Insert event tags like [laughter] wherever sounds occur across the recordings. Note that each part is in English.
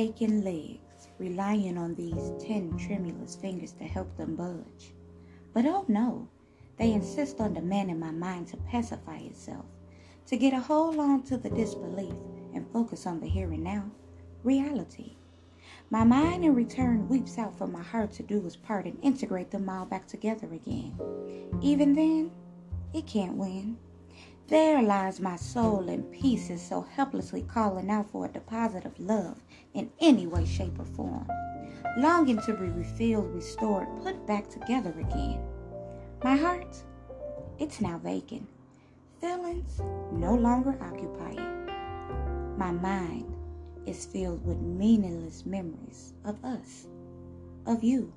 aching legs, relying on these ten tremulous fingers to help them budge. But oh no, they insist on demanding my mind to pacify itself, to get a hold on to the disbelief and focus on the here and now, reality. My mind in return weeps out for my heart to do its part and integrate them all back together again. Even then, it can't win. There lies my soul in pieces, so helplessly calling out for a deposit of love in any way, shape, or form, longing to be refilled, restored, put back together again. My heart, it's now vacant. Feelings no longer occupy it. My mind is filled with meaningless memories of us, of you,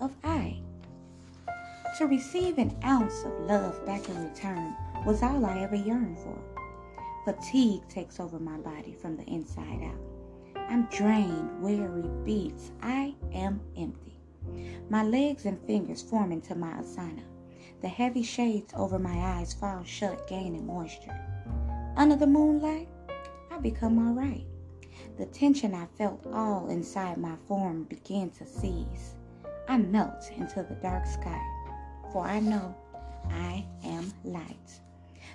of I. To receive an ounce of love back in return was all I ever yearned for. Fatigue takes over my body from the inside out. I'm drained, weary, beats. I am empty. My legs and fingers form into my asana. The heavy shades over my eyes fall shut, gaining moisture. Under the moonlight, I become alright. The tension I felt all inside my form began to cease. I melt into the dark sky, for I know I am light.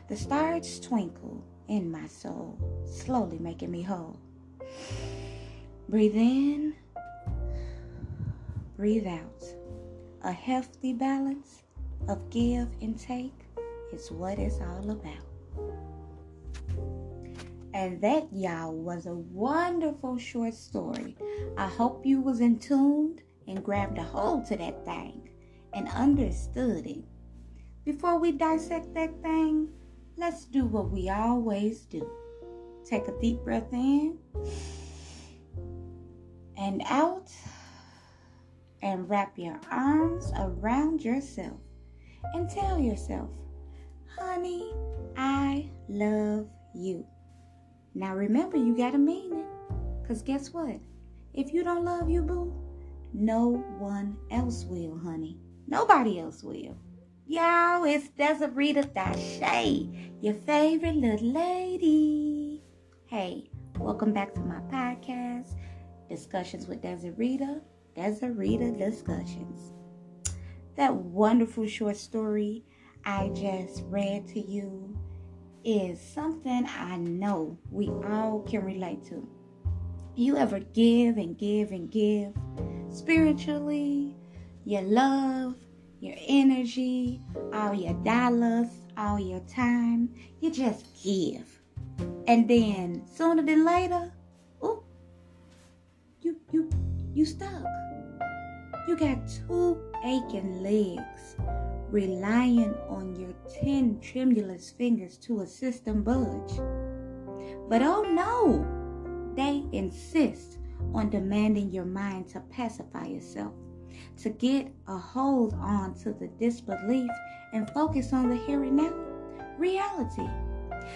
The stars twinkle in my soul, slowly making me whole. Breathe in, breathe out. A healthy balance of give and take is what it's all about. And that, y'all, was a wonderful short story. I hope you was in tuned and grabbed a hold to that thing and understood it. Before we dissect that thing, let's do what we always do. Take a deep breath in and out, and wrap your arms around yourself and tell yourself, honey, I love you. Now remember, you got to mean it. Because guess what? If you don't love you, boo, no one else will, honey. Nobody else will. Y'all, it's Desirita Dashay, your favorite little lady. Hey, welcome back to my podcast, Discussions with Desirita, Desirita Discussions. That wonderful short story I just read to you is something I know we all can relate to. You ever give and give and give spiritually, your love, your energy, all your dollars, all your time. You just give. And then sooner than later, oh, you you you stuck. You got two aching legs, relying on your ten tremulous fingers to assist them budge. But oh no, they insist on demanding your mind to pacify yourself to get a hold on to the disbelief and focus on the here and now reality.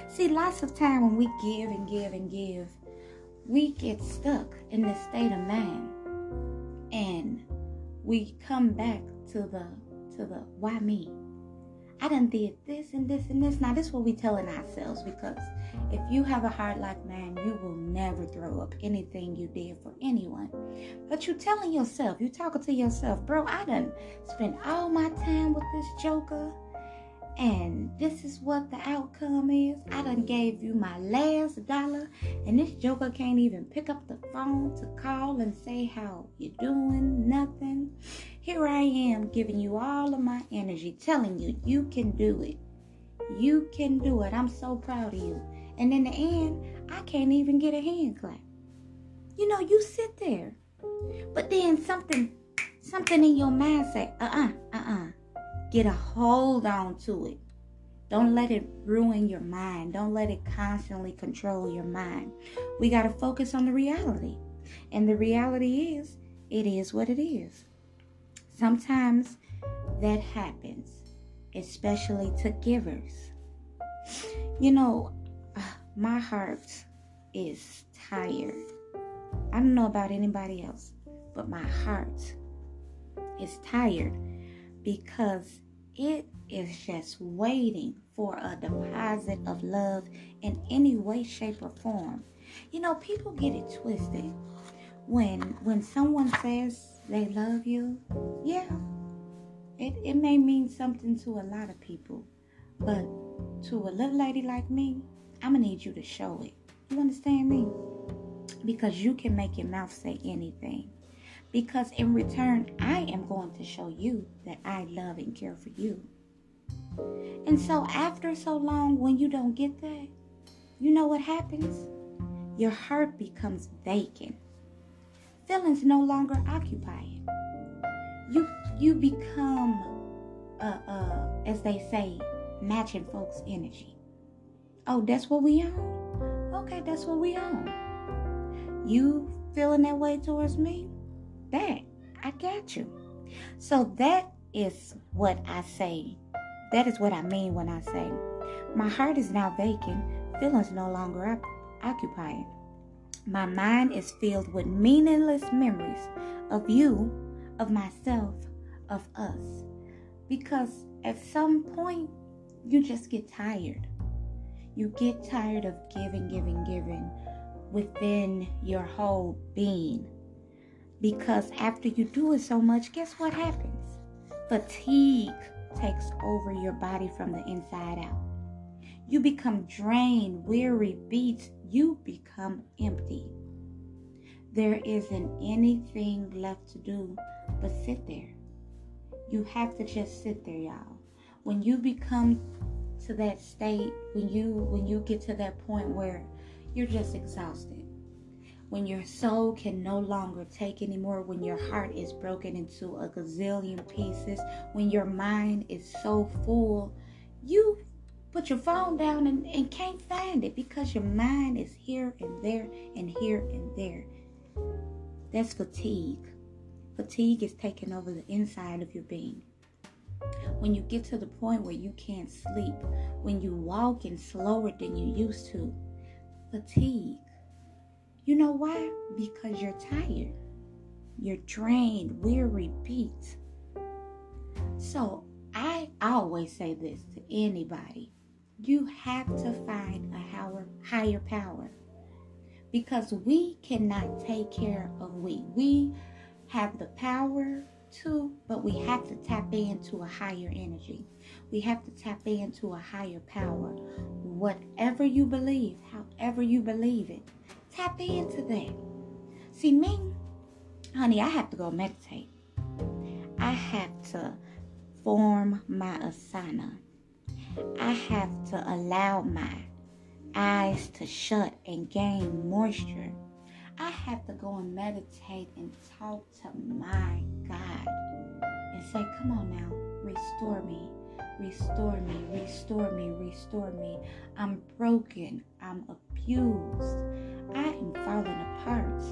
See, lots of time when we give and give and give, we get stuck in this state of mind and we come back to the to the why me I done did this and this and this. Now, this is what we telling ourselves because if you have a heart like mine, you will never throw up anything you did for anyone. But you telling yourself, you talking to yourself, bro, I done spent all my time with this joker and this is what the outcome is. I done gave you my last dollar, and this joker can't even pick up the phone to call and say how you doing, nothing. Here I am giving you all of my energy, telling you you can do it. You can do it. I'm so proud of you. And in the end, I can't even get a hand clap. You know, you sit there. But then something something in your mind say, uh-uh, uh-uh Get a hold on to it. Don't let it ruin your mind. Don't let it constantly control your mind. We got to focus on the reality. And the reality is, it is what it is. Sometimes that happens, especially to givers. You know, [sighs] my heart is tired. I don't know about anybody else, but my heart is tired because it is just waiting for a deposit of love in any way, shape, or form. You know, people get it twisted. when when someone says they love you, yeah, it, it may mean something to a lot of people. But to a little lady like me, I'm gonna need you to show it. You understand me? Because you can make your mouth say anything. Because in return, I am going to show you that I love and care for you. And so, after so long, when you don't get that, you know what happens? Your heart becomes vacant. Feelings no longer occupy it. You you become, uh, uh, as they say, matching folks' energy. Oh, that's what we on. Okay, that's what we on. You feeling that way towards me? That I got you. So that is what I say that is what I mean when I say, My heart is now vacant, feelings no longer occupied. My mind is filled with meaningless memories of you, of myself, of us. Because at some point, you just get tired. You get tired of giving, giving, giving within your whole being. Because after you do it so much, guess what happens? Fatigue takes over your body from the inside out. You become drained, weary, beat. You become empty. There isn't anything left to do but sit there. You have to just sit there, y'all. When you become to that state, when you when you get to that point where you're just exhausted, when your soul can no longer take anymore, when your heart is broken into a gazillion pieces, when your mind is so full, you put your phone down and, and can't find it because your mind is here and there and here and there. That's fatigue. Fatigue is taking over the inside of your being. When you get to the point where you can't sleep, when you walk in slower than you used to, fatigue you know why? Because you're tired. You're drained, weary, beat. So I always say this to anybody. You have to find a higher, higher power. Because we cannot take care of we. We have the power to, but we have to tap into a higher energy. We have to tap into a higher power. Whatever you believe, however you believe it, Tap into that. See, me, honey, I have to go meditate. I have to form my asana. I have to allow my eyes to shut and gain moisture. I have to go and meditate and talk to my God and say, Come on now, restore me, restore me, restore me, restore me. I'm broken, I'm abused, I am falling apart.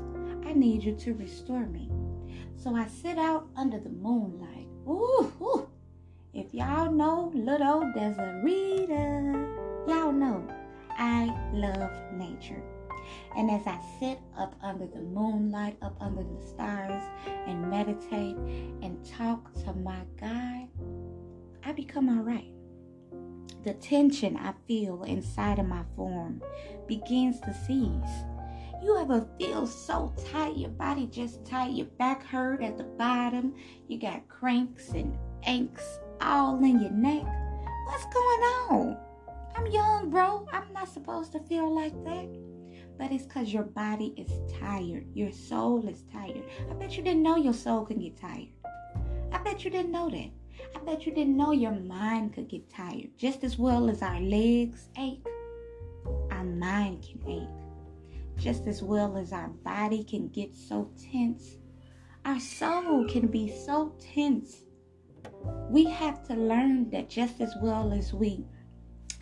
I need you to restore me. So I sit out under the moonlight. Ooh, ooh. If y'all know little Desirita, y'all know I love nature. And as I sit up under the moonlight, up under the stars, and meditate and talk to my God, I become all right. The tension I feel inside of my form begins to cease. You ever feel so tight, your body just tight, your back hurt at the bottom, you got cranks and aches all in your neck? What's going on? I'm young, bro. I'm not supposed to feel like that. But it's because your body is tired. Your soul is tired. I bet you didn't know your soul can get tired. I bet you didn't know that. I bet you didn't know your mind could get tired. Just as well as our legs ache, our mind can ache. Just as well as our body can get so tense, our soul can be so tense. We have to learn that just as well as we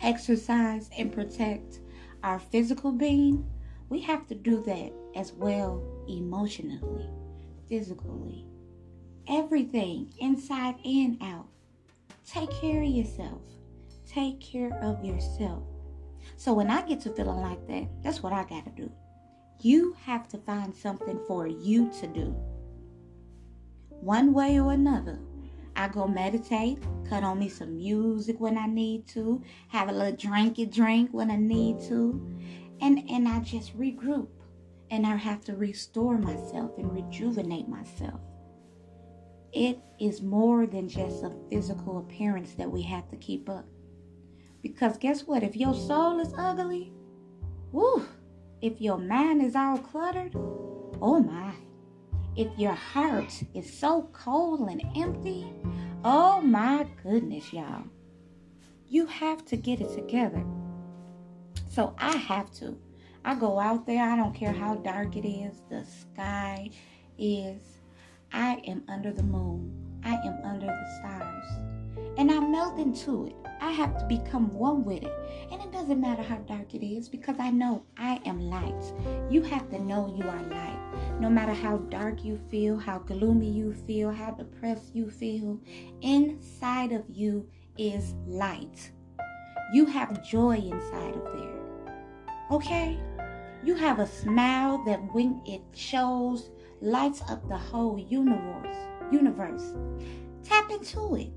exercise and protect our physical being, we have to do that as well emotionally, physically, everything inside and out. Take care of yourself. Take care of yourself. So when I get to feeling like that, that's what I got to do. You have to find something for you to do. One way or another. I go meditate, cut on me some music when I need to, have a little drinky drink when I need to, and and I just regroup and I have to restore myself and rejuvenate myself. It is more than just a physical appearance that we have to keep up. Because guess what? If your soul is ugly, woo, if your mind is all cluttered, oh my. If your heart is so cold and empty, oh my goodness, y'all. You have to get it together. So I have to. I go out there, I don't care how dark it is, the sky is. I am under the moon. I am under the stars. And I melt into it. I have to become one with it. And it doesn't matter how dark it is because I know I am light. You have to know you are light. No matter how dark you feel, how gloomy you feel, how depressed you feel, inside of you is light. You have joy inside of there. Okay? You have a smile that when it shows lights up the whole universe. Universe. Tap into it.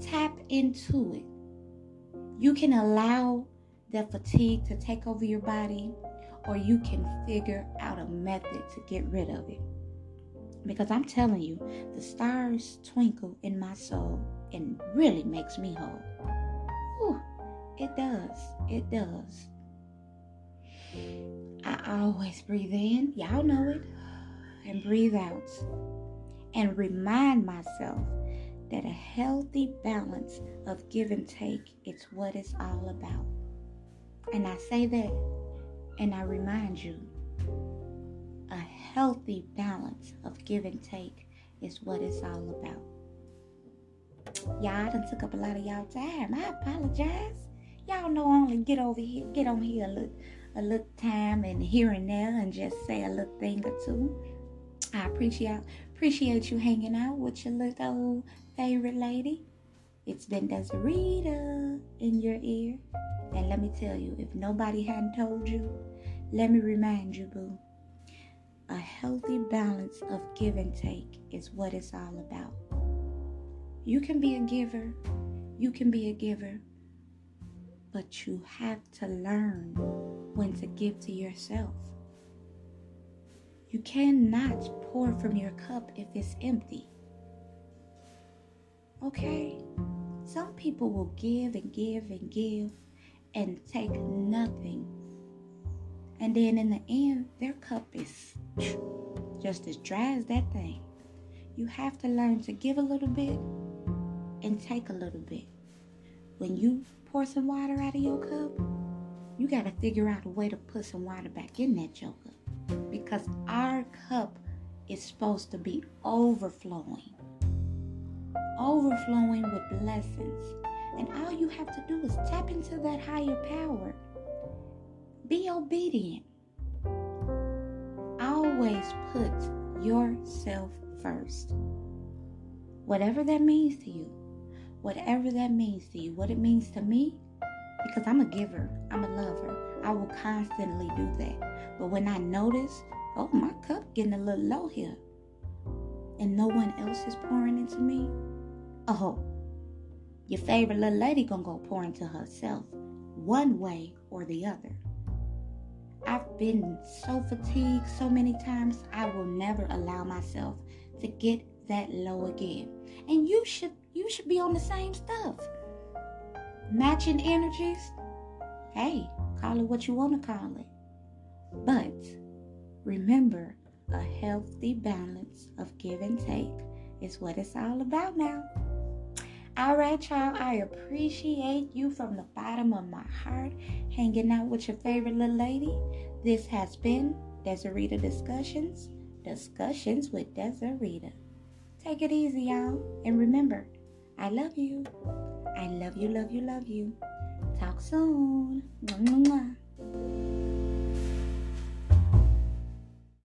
Tap into it. You can allow that fatigue to take over your body, or you can figure out a method to get rid of it. Because I'm telling you, the stars twinkle in my soul and really makes me whole. Whew, it does. It does. I always breathe in, y'all know it, and breathe out. And remind myself that a healthy balance of give and take is what it's all about. And I say that and I remind you a healthy balance of give and take is what it's all about. Y'all done took up a lot of y'all time. I apologize. Y'all know I only get over here, get on here a little, a little time and here and there and just say a little thing or two. I appreciate appreciate you hanging out with your little favorite lady. It's been Desirita in your ear. And let me tell you, if nobody hadn't told you, let me remind you, boo. A healthy balance of give and take is what it's all about. You can be a giver, you can be a giver, but you have to learn when to give to yourself. You cannot pour from your cup if it's empty. Okay? Some people will give and give and give and take nothing. And then in the end, their cup is just as dry as that thing. You have to learn to give a little bit and take a little bit. When you pour some water out of your cup, you got to figure out a way to put some water back in that cup. Because our cup is supposed to be overflowing overflowing with blessings. And all you have to do is tap into that higher power. Be obedient. Always put yourself first. Whatever that means to you, whatever that means to you, what it means to me, because I'm a giver, I'm a lover. I will constantly do that. But when I notice, oh, my cup getting a little low here, and no one else is pouring into me, Oh, your favorite little lady gonna go pour into herself one way or the other. I've been so fatigued so many times, I will never allow myself to get that low again. And you should you should be on the same stuff. Matching energies. Hey, call it what you want to call it. But remember, a healthy balance of give and take is what it's all about now. All right, y'all. I appreciate you from the bottom of my heart hanging out with your favorite little lady. This has been Desirita Discussions. Discussions with Desirita. Take it easy, y'all. And remember, I love you. I love you, love you, love you. Talk soon. Mwah, mwah.